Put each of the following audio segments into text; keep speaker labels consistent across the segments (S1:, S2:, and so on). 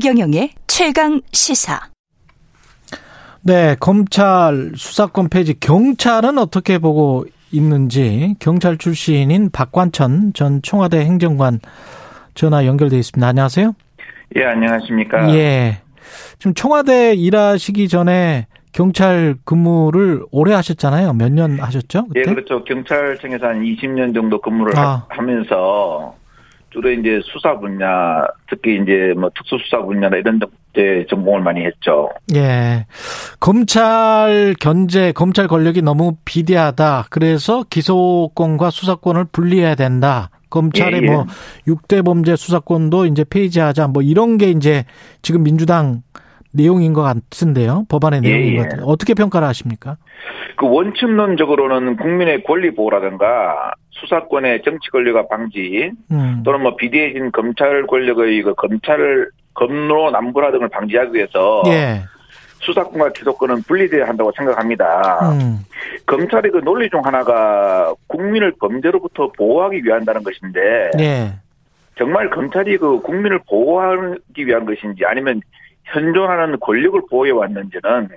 S1: 최경영의 최강 시사.
S2: 네, 검찰 수사권 폐지 경찰은 어떻게 보고 있는지 경찰 출신인 박관천 전 청와대 행정관 전화 연결돼 있습니다. 안녕하세요.
S3: 예, 안녕하십니까.
S2: 예. 지금 청와대 일하시기 전에 경찰 근무를 오래 하셨잖아요. 몇 년 하셨죠?
S3: 그때? 예, 그렇죠. 경찰청에서 한 20년 정도 근무를 아. 하 면서 주로 이제 수사 분야, 특히 이제 뭐 특수수사 분야나 이런 데 전공을 많이 했죠.
S2: 예. 검찰 견제, 검찰 권력이 너무 비대하다. 그래서 기소권과 수사권을 분리해야 된다. 검찰의 예, 예. 뭐 6대 범죄 수사권도 이제 폐지하자. 뭐 이런 게 이제 지금 민주당 내용인 것 같은데요. 법안의 예, 내용인 예, 것 같아요. 어떻게 평가를 하십니까?
S3: 그 원칙론적으로는 국민의 권리 보호라든가 수사권의 정치 권리가 방지 음. 또는 뭐 비대해진 검찰 권력의 그 검찰 검로 남불화 등을 방지하기 위해서 예. 수사권과 기소권은 분리돼야 한다고 생각합니다. 음. 검찰의 그 논리 중 하나가 국민을 범죄로부터 보호하기 위한다는 것인데 예. 정말 검찰이 그 국민을 보호하기 위한 것인지 아니면 현존하는 권력을 보호해 왔는지는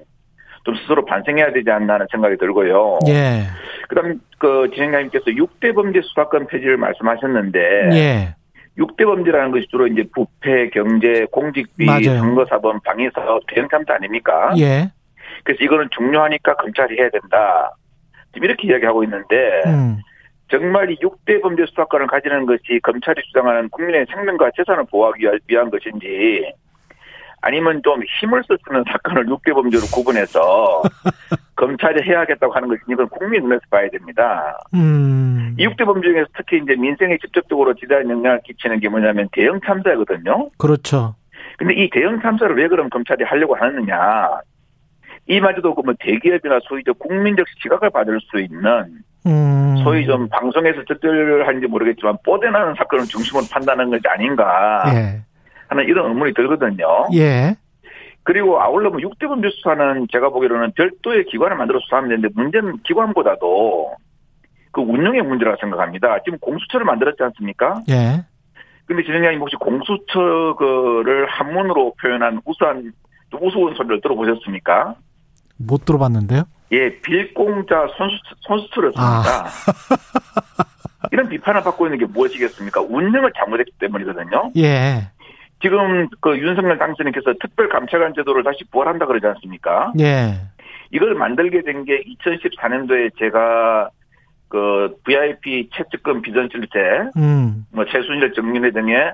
S3: 좀 스스로 반성해야 되지 않나 하는 생각이 들고요. 예. 그다음 그 진행자님께서 6대 범죄 수사권 폐지를 말씀하셨는데 예. 6대 범죄라는 것이 주로 이제 부패, 경제, 공직비, 선거사범, 방위사업, 대형참사 아닙니까? 예. 그래서 이거는 중요하니까 검찰이 해야 된다. 지금 이렇게 이야기하고 있는데 음. 정말 이 6대 범죄 수사권을 가지는 것이 검찰이 주장하는 국민의 생명과 재산을 보호하기 위한 것인지 아니면 좀 힘을 쓰는 사건을 6대 범죄로 구분해서 검찰이 해야겠다고 하는 것이 이건 국민 눈에서 봐야 됩니다. 음. 이 6대 범죄 중에서 특히 이제 민생에 직접적으로 지대한 영향을 끼치는 게 뭐냐면 대형 참사거든요.
S2: 그렇죠.
S3: 근데 이 대형 참사를 왜 그럼 검찰이 하려고 하느냐. 이마저도 그뭐 대기업이나 소위 저 국민적 시각을 받을 수 있는 음. 소위 좀 방송에서 적절한지 모르겠지만 뽀대나는 사건을 중심으로 판단하는 것이 아닌가. 예. 하는 이런 의문이 들거든요. 예. 그리고 아울러 뭐 6대 범죄 수사는 제가 보기로는 별도의 기관을 만들어 수사하면 되는데 문제는 기관보다도 그 운영의 문제라고 생각합니다. 지금 공수처를 만들었지 않습니까? 예. 근데 진행자님 혹시 공수처를 한문으로 표현한 우수한 우스운 소리를 들어보셨습니까?
S2: 못 들어봤는데요.
S3: 예, 빌공자 선수, 선수처를 씁니다. 아. 이런 비판을 받고 있는 게 무엇이겠습니까? 운영을 잘못했기 때문이거든요. 예. 지금 그 윤석열 당선인께서 특별 감찰관 제도를 다시 부활한다 그러지 않습니까? 예. 이걸 만들게 된 게 2014년도에 제가 그 VIP 채찍금 비전실제, 음. 뭐 최순실 정윤회 등의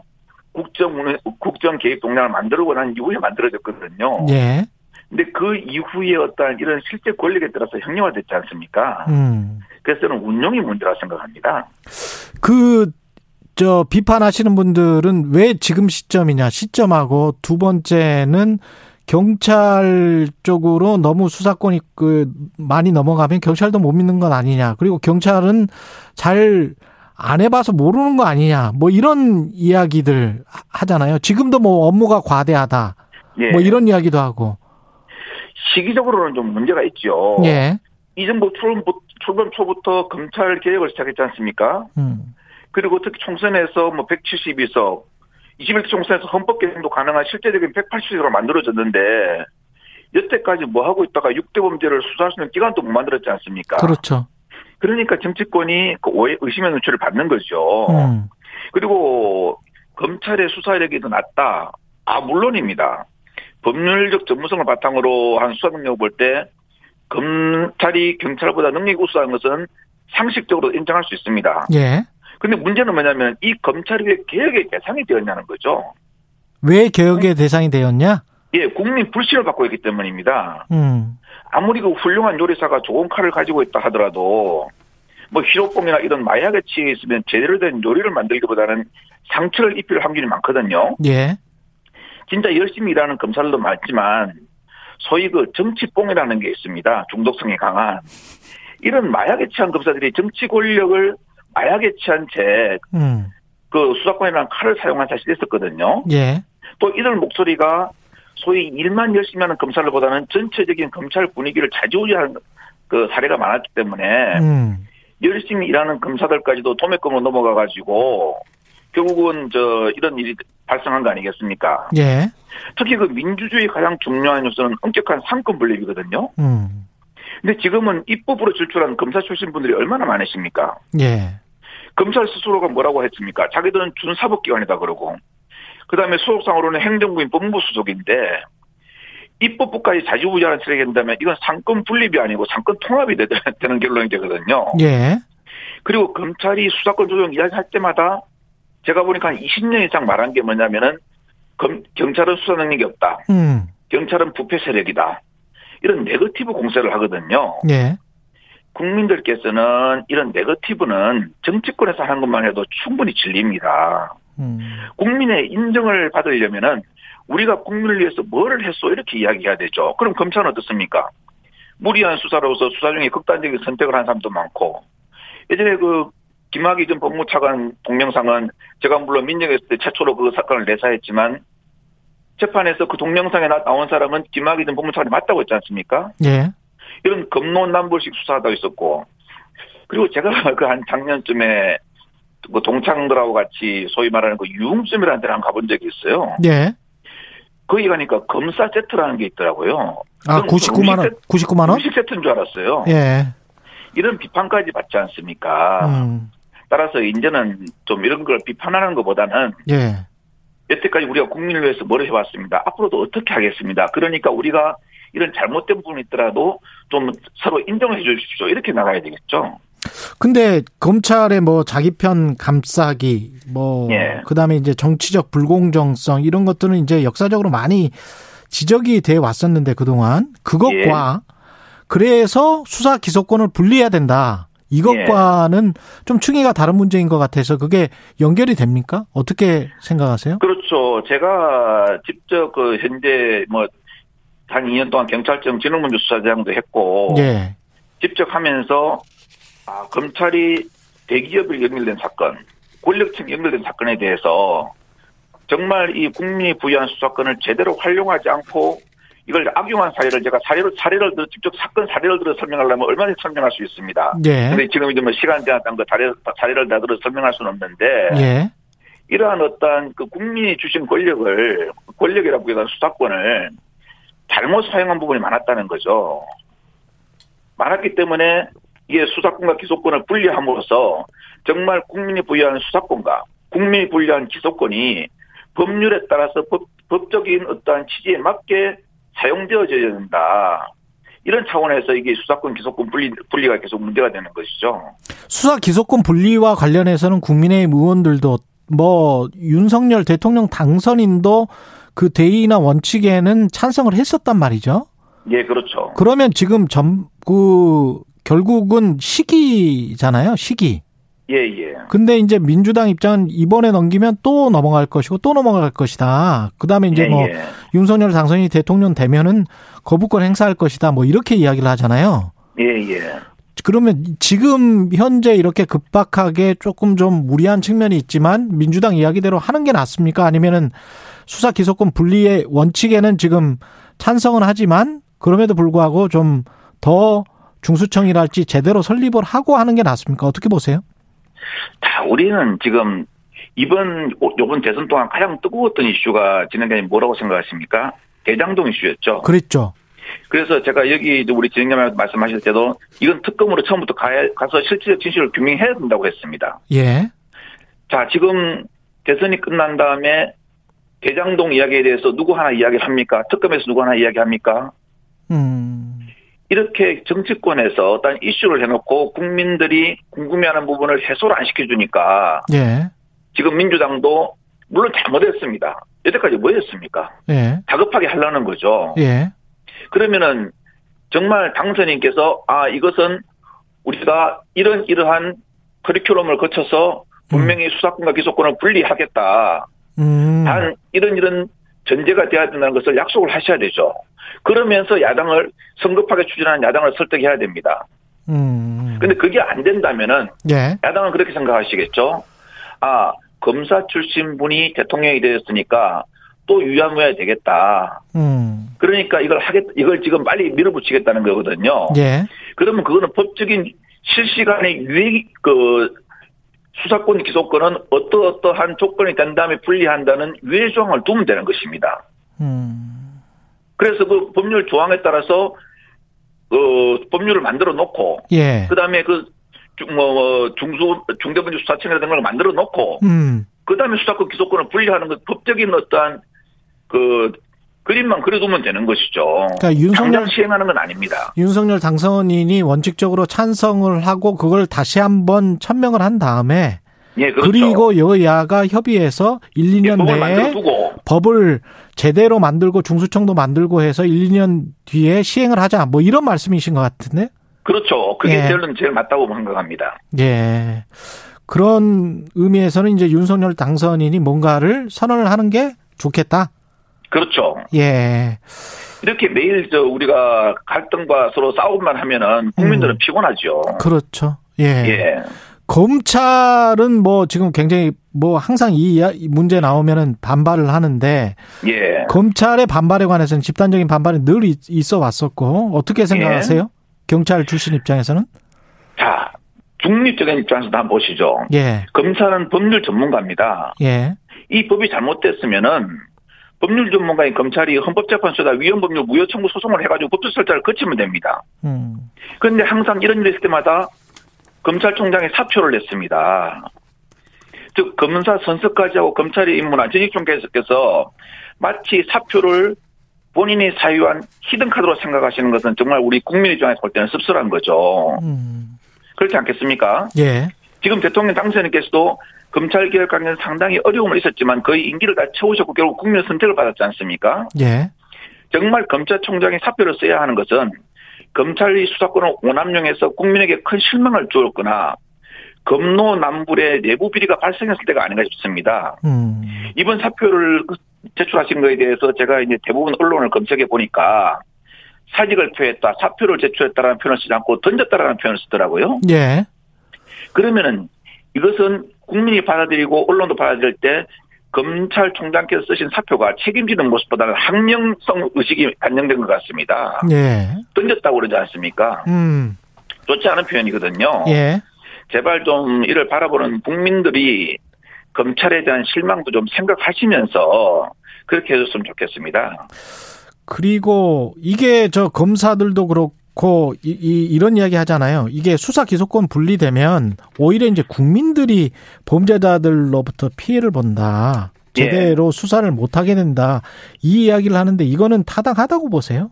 S3: 국정 국정 개입 동향을 만들고 난 이후에 만들어졌거든요. 예. 근데 그 이후에 어떤 이런 실제 권력에 따라서 형량화됐지 않습니까? 음. 그래서 저는 운용이 문제라고 생각합니다.
S2: 그 저 비판하시는 분들은 왜 지금 시점이냐 시점하고 두 번째는 경찰 쪽으로 너무 수사권이 그 많이 넘어가면 경찰도 못 믿는 건 아니냐 그리고 경찰은 잘 안 해봐서 모르는 거 아니냐 뭐 이런 이야기들 하잖아요 지금도 뭐 업무가 과대하다 예. 뭐 이런 이야기도 하고
S3: 시기적으로는 좀 문제가 있죠. 예. 이 정부 출범, 출범 초부터 검찰 개혁을 시작했지 않습니까? 음. 그리고 특히 총선에서 뭐 172석, 21대 총선에서 헌법 개정도 가능한 실제적인 180석으로 만들어졌는데 여태까지 뭐 하고 있다가 6대 범죄를 수사할 수 있는 기관도 못 만들었지 않습니까?
S2: 그렇죠.
S3: 그러니까 정치권이 그 오해, 의심의 눈초리를 받는 거죠. 음. 그리고 검찰의 수사력이 더 낮다. 아, 물론입니다. 법률적 전문성을 바탕으로 한 수사 능력을 볼 때 검찰이 경찰보다 능력이 우수한 것은 상식적으로 인정할 수 있습니다. 예. 근데 문제는 뭐냐면 이 검찰이 왜 개혁의 대상이 되었냐는 거죠.
S2: 왜 개혁의 대상이 되었냐?
S3: 예, 국민 불신을 받고 있기 때문입니다. 음. 아무리 그 훌륭한 요리사가 좋은 칼을 가지고 있다 하더라도 뭐 히로뽕이나 이런 마약에 취해 있으면 제대로 된 요리를 만들기보다는 상처를 입힐 확률이 많거든요. 예. 진짜 열심히 일하는 검찰도 많지만 소위 그 정치뽕이라는 게 있습니다. 중독성이 강한 이런 마약에 취한 검사들이 정치 권력을 마약에 취한 채, 음. 그 수사권이라는 칼을 사용한 사실이 있었거든요. 예. 또 이들 목소리가 소위 일만 열심히 하는 검찰보다는 전체적인 검찰 분위기를 좌지우지하는 그 사례가 많았기 때문에 음. 열심히 일하는 검사들까지도 도매금으로 넘어가 가지고 결국은 저 이런 일이 발생한 거 아니겠습니까?
S2: 예.
S3: 특히 그 민주주의 가장 중요한 요소는 엄격한 상권 분립이거든요. 음. 근데 지금은 입법으로 제출한 검사 출신 분들이 얼마나 많으십니까?
S2: 예.
S3: 검찰 스스로가 뭐라고 했습니까? 자기들은 준사법기관이다 그러고 그다음에 소속상으로는 행정부인 법무수석인데 입법부까지 자지우지하는 처리가 된다면 이건 상권 분립이 아니고 상권 통합이 되는 결론이 되거든요.
S2: 예.
S3: 그리고 검찰이 수사권 조정 이야기할 때마다 제가 보니까 한 20년 이상 말한 게 뭐냐면은 검, 경찰은 수사 능력이 없다. 음. 경찰은 부패 세력이다. 이런 네거티브 공세를 하거든요.
S2: 예.
S3: 국민들께서는 이런 네거티브는 정치권에서 하는 것만 해도 충분히 진리입니다. 음. 국민의 인정을 받으려면은 우리가 국민을 위해서 뭐를 했어 이렇게 이야기해야 되죠. 그럼 검찰은 어떻습니까? 무리한 수사로서 수사 중에 극단적인 선택을 한 사람도 많고 예전에 그 김학의 전 법무차관 동영상은 제가 물론 민정했을 때 최초로 그 사건을 내사했지만 재판에서 그 동영상에 나온 사람은 김학의 전 법무차관이 맞다고 했지 않습니까?
S2: 예.
S3: 이런 검론남불식 수사도 있었고 그리고 제가 그 한 작년쯤에 그 동창들하고 같이 소위 말하는 그 유흥점이라는 데를 한번 가본 적이 있어요.
S2: 예.
S3: 거기 가니까 검사 세트라는 게 있더라고요.
S2: 아, 99만 원. 99만 원?
S3: 음식 세트인 줄 알았어요.
S2: 예.
S3: 이런 비판까지 받지 않습니까? 음. 따라서 이제는 좀 이런 걸 비판하는 것보다는
S2: 예.
S3: 여태까지 우리가 국민을 위해서 뭘 해왔습니다. 앞으로도 어떻게 하겠습니다. 그러니까 우리가 이런 잘못된 부분이 있더라도 좀 서로 인정을 해 주십시오. 이렇게 나가야 되겠죠.
S2: 근데 검찰의 뭐 자기 편 감싸기 뭐 예. 그다음에 이제 정치적 불공정성 이런 것들은 이제 역사적으로 많이 지적이 돼 왔었는데 그동안 그것과 예. 그래서 수사 기소권을 분리해야 된다. 이것과는 예. 좀 충이가 다른 문제인 것 같아서 그게 연결이 됩니까? 어떻게 생각하세요?
S3: 그렇죠. 제가 직접 그 현재 뭐 한 2년 동안 경찰청 진흥문제 수사장도 했고
S2: 예.
S3: 직접 하면서 아, 검찰이 대기업을 연결된 사건, 권력층 연결된 사건에 대해서 정말 이 국민이 부여한 수사권을 제대로 활용하지 않고 이걸 악용한 사례를 제가 사례를 사례를 들어 직접 사건 사례를 들어 설명하려면 얼마나 설명할 수 있습니다.
S2: 예.
S3: 근데 지금 이제 뭐 시간 제한한 거 사례 사례를 다 들어 설명할 수는 없는데
S2: 예.
S3: 이러한 어떤 그 국민이 주신 권력을 권력이라고 해서 수사권을 잘못 사용한 부분이 많았다는 거죠. 많았기 때문에 이게 수사권과 기소권을 분리함으로써 정말 국민이 부여한 수사권과 국민이 부여한 기소권이 법률에 따라서 법, 법적인 어떠한 취지에 맞게 사용되어져야 된다. 이런 차원에서 이게 수사권 기소권 분리, 분리가 계속 문제가 되는 것이죠.
S2: 수사 기소권 분리와 관련해서는 국민의힘 의원들도 뭐 윤석열 대통령 당선인도 그 대의나 원칙에는 찬성을 했었단 말이죠.
S3: 예, 그렇죠.
S2: 그러면 지금 전, 그, 결국은 시기잖아요, 시기.
S3: 예, 예.
S2: 근데 이제 민주당 입장은 이번에 넘기면 또 넘어갈 것이고 또 넘어갈 것이다. 그 다음에 이제 예, 뭐 예. 윤석열 당선이 대통령 되면은 거부권 행사할 것이다. 뭐 이렇게 이야기를 하잖아요.
S3: 예, 예.
S2: 그러면 지금 현재 이렇게 급박하게 조금 좀 무리한 측면이 있지만 민주당 이야기대로 하는 게 낫습니까? 아니면은 수사 기소권 분리의 원칙에는 지금 찬성은 하지만 그럼에도 불구하고 좀 더 중수청이랄지 제대로 설립을 하고 하는 게 낫습니까? 어떻게 보세요?
S3: 자, 우리는 지금 이번 요번 대선 동안 가장 뜨거웠던 이슈가 진행되니 뭐라고 생각하십니까? 대장동 이슈였죠.
S2: 그랬죠.
S3: 그래서 제가 여기 우리 진행자님 말씀하실 때도 이건 특검으로 처음부터 가, 가서 실질적 진실을 규명해야 된다고 했습니다.
S2: 예.
S3: 자, 지금 대선이 끝난 다음에 대장동 이야기에 대해서 누구 하나 이야기를 합니까? 특검에서 누구 하나 이야기합니까?
S2: 음.
S3: 이렇게 정치권에서 어떤 이슈를 해놓고 국민들이 궁금해하는 부분을 해소를 안 시켜주니까
S2: 예.
S3: 지금 민주당도 물론 잘못했습니다. 여태까지 뭐였습니까?
S2: 예.
S3: 다급하게 하려는 거죠.
S2: 예.
S3: 그러면은 정말 당선인께서 아 이것은 우리가 이런 이러한 커리큘럼을 거쳐서 분명히 음. 수사권과 기소권을 분리하겠다.
S2: 음.
S3: 단 이런 이런 전제가 돼야 된다는 것을 약속을 하셔야 되죠. 그러면서 야당을 성급하게 추진하는 야당을 설득해야 됩니다.
S2: 음.
S3: 근데 그게 안 된다면은
S2: 예.
S3: 야당은 그렇게 생각하시겠죠. 아 검사 출신 분이 대통령이 되었으니까 또 유야무야 되겠다.
S2: 음.
S3: 그러니까 이걸 하겠 이걸 지금 빨리 밀어붙이겠다는 거거든요.
S2: 예.
S3: 그러면 그거는 법적인 실시간의 유행 그 수사권 기소권은 어떠어떠한 조건이 된 다음에 분리한다는 유예 조항을 두면 되는 것입니다. 음. 그래서 그 법률 조항에 따라서 그 법률을 만들어 놓고 예. 그다음에 그 뭐, 뭐, 중수 중대본지 수사청이라든가 걸 만들어 놓고 음. 그다음에 수사권 기소권을 분리하는 것 법적인 어떠한 그 그림만 그려두면 되는 것이죠. 그러니까 윤석열 시행하는 건 아닙니다.
S2: 윤석열 당선인이 원칙적으로 찬성을 하고 그걸 다시 한번 천명을 한 다음에 예, 그렇죠. 그리고 여야가 협의해서 1, 2년 예, 내에 법을 제대로 만들고 중수청도 만들고 해서 1, 2년 뒤에 시행을 하자. 뭐 이런 말씀이신 것 같은데?
S3: 그렇죠. 그게 예. 제일, 제일 맞다고 생각합니다.
S2: 예. 그런 의미에서는 이제 윤석열 당선인이 뭔가를 선언을 하는 게 좋겠다.
S3: 그렇죠.
S2: 예.
S3: 이렇게 매일 저 우리가 갈등과 서로 싸움만 하면은 국민들은 음. 피곤하죠.
S2: 그렇죠. 예. 예. 검찰은 뭐 지금 굉장히 뭐 항상 이 문제 나오면은 반발을 하는데 예. 검찰의 반발에 관해서는 집단적인 반발이 늘 있어 왔었고 어떻게 생각하세요? 예. 경찰 출신 입장에서는?
S3: 자, 중립적인 입장에서 한번 보시죠. 예. 검찰은 법률 전문가입니다. 예. 이 법이 잘못됐으면은 법률 전문가인 검찰이 헌법재판소에다 위헌법률 무효청구 소송을 해가지고 법조설자를 거치면 됩니다. 음. 그런데 항상 이런 일이 있을 때마다 검찰총장이 사표를 냈습니다. 즉 검사 선서까지 하고 검찰이 임문한 전직종께서 마치 사표를 본인이 사유한 히든카드로 생각하시는 것은 정말 우리 국민 입장에서 볼 때는 씁쓸한 거죠. 음. 그렇지 않겠습니까? 예. 지금 대통령 당선인께서도 검찰 개혁 관련 상당히 어려움은 있었지만 거의 임기를 다 채우셨고 결국 국민의 선택을 받았지 않습니까? 예. 정말 검찰총장이 사표를 써야 하는 것은 검찰이 수사권을 오남용해서 국민에게 큰 실망을 주었거나 검노남불의 내부 비리가 발생했을 때가 아닌가 싶습니다. 음. 이번 사표를 제출하신 거에 대해서 제가 이제 대부분 언론을 검색해 보니까 사직을 표했다, 사표를 제출했다라는 표현을 쓰지 않고 던졌다라는 표현을 쓰더라고요. 예. 그러면은 이것은 국민이 받아들이고 언론도 받아들일 때 검찰총장께서 쓰신 사표가 책임지는 모습보다는 항명성 의식이 반영된 것 같습니다. 예. 던졌다고 그러지 않습니까? 음. 좋지 않은 표현이거든요. 예. 제발 좀 이를 바라보는 국민들이 검찰에 대한 실망도 좀 생각하시면서 그렇게 해줬으면 좋겠습니다.
S2: 그리고 이게 저 검사들도 그렇고 이, 이, 이 런 이야기 하잖아요. 이게 수사 기소권 분리되면 오히려 이제 국민들이 범죄자들로부터 피해를 본다. 제대로 예. 수사를 못 하게 된다. 이 이야기를 하는데 이거는 타당하다고 보세요?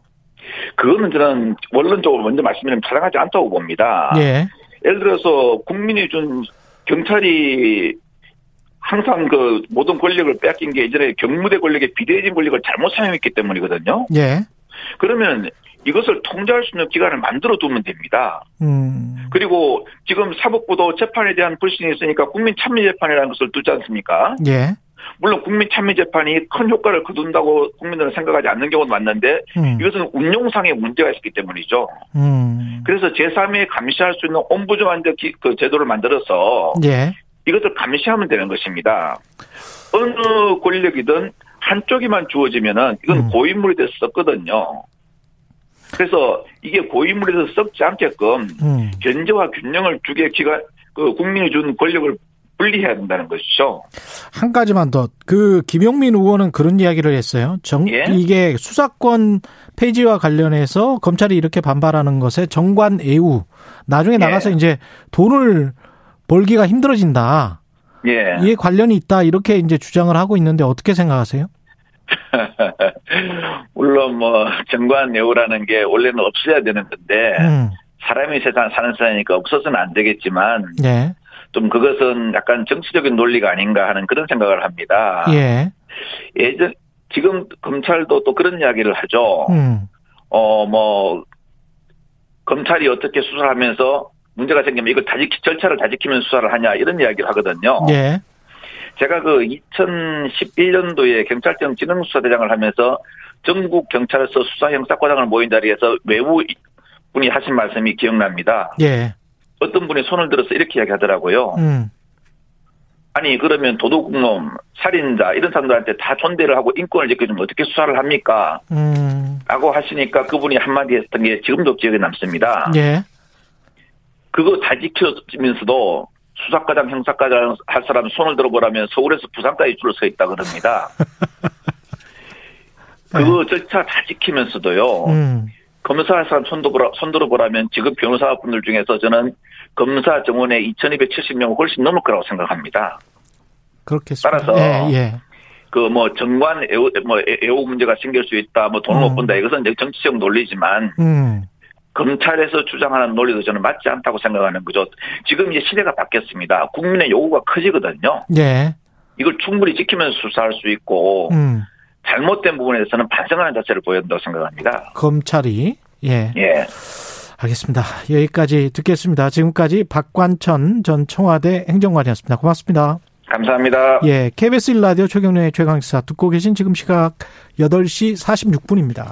S3: 그거는 저는 원론적으로 먼저 말씀드리면 타당하지 않다고 봅니다. 예. 예를 들어서 국민이 준 경찰이 항상 그 모든 권력을 빼앗긴 게 예전에 경무대 권력의 비대해진 권력을 잘못 사용했기 때문이거든요. 예. 그러면 이것을 통제할 수 있는 기관을 만들어 두면 됩니다. 음. 그리고 지금 사법부도 재판에 대한 불신이 있으니까 국민 참여 재판이라는 것을 두지 않습니까? 예. 물론 국민 참여 재판이 큰 효과를 거둔다고 국민들은 생각하지 않는 경우도 많는데 음. 이것은 운용상의 문제가 있기 때문이죠. 음. 그래서 제3의 감시할 수 있는 옴부즈만적 그 제도를 만들어서 예. 이것을 감시하면 되는 것입니다. 어느 권력이든 한쪽이만 주어지면은 이건 음. 고인물이 돼서 썼거든요. 그래서 이게 고인물이 돼서 썩지 않게끔 음. 견제와 균형을 주게 기관 그 국민이 준 권력을 분리해야 된다는 것이죠.
S2: 한 가지만 더. 그 김용민 의원은 그런 이야기를 했어요. 정, 예? 이게 수사권 폐지와 관련해서 검찰이 이렇게 반발하는 것에 정관 애우 나중에 예. 나가서 이제 돈을 벌기가 힘들어진다. 예. 이에 관련이 있다 이렇게 이제 주장을 하고 있는데 어떻게 생각하세요?
S3: 물론 뭐 정관 애우라는 게 원래는 없어야 되는 건데 음. 사람이 세상 사는 사람이니까 없어서는 안 되겠지만 예. 좀 그것은 약간 정치적인 논리가 아닌가 하는 그런 생각을 합니다. 예. 예전 지금 검찰도 또 그런 이야기를 하죠. 음. 어뭐 검찰이 어떻게 수사를 하면서 문제가 생기면 이걸 다 지키, 절차를 다 지키면 수사를 하냐 이런 이야기를 하거든요. 예. 제가 그 2011년도에 경찰청 지능수사대장을 하면서 전국 경찰서 수사 형사과장을 모인 자리에서 외부 분이 하신 말씀이 기억납니다. 예. 어떤 분이 손을 들어서 이렇게 이야기하더라고요. 음. 아니 그러면 도둑놈, 살인자 이런 사람들한테 다 존대를 하고 인권을 지켜주면 어떻게 수사를 합니까? 음. 라고 하시니까 그분이 한마디 했던 게 지금도 기억에 남습니다. 예. 그거 다 지켜지면서도 수사과장, 형사과장 할 사람 손을 들어보라면 서울에서 부산까지 줄을 서 있다 그럽니다. 그 네. 절차 다 지키면서도요. 음. 검사 할 사람 손 들어보라, 손 들어보라면 지금 변호사분들 중에서 저는 검사 정원의 2,270명 훨씬 넘을 거라고 생각합니다.
S2: 그렇겠습니다.
S3: 따라서 예, 예. 그뭐 정관 애호, 뭐 애호 문제가 생길 수 있다, 뭐 돈을 음. 못 번다 이것은 정치적 논리지만 음. 검찰에서 주장하는 논리도 저는 맞지 않다고 생각하는 거죠. 지금 이제 시대가 바뀌었습니다. 국민의 요구가 커지거든요.
S2: 예.
S3: 이걸 충분히 지키면서 수사할 수 있고 음. 잘못된 부분에 대해서는 반성하는 자세를 보여야 된다고 생각합니다.
S2: 검찰이 예.
S3: 예.
S2: 알겠습니다. 여기까지 듣겠습니다. 지금까지 박관천 전 청와대 행정관이었습니다. 고맙습니다.
S3: 감사합니다.
S2: 예, KBS 1라디오 최경련의 최강시사 듣고 계신 지금 시각 8시 46분입니다.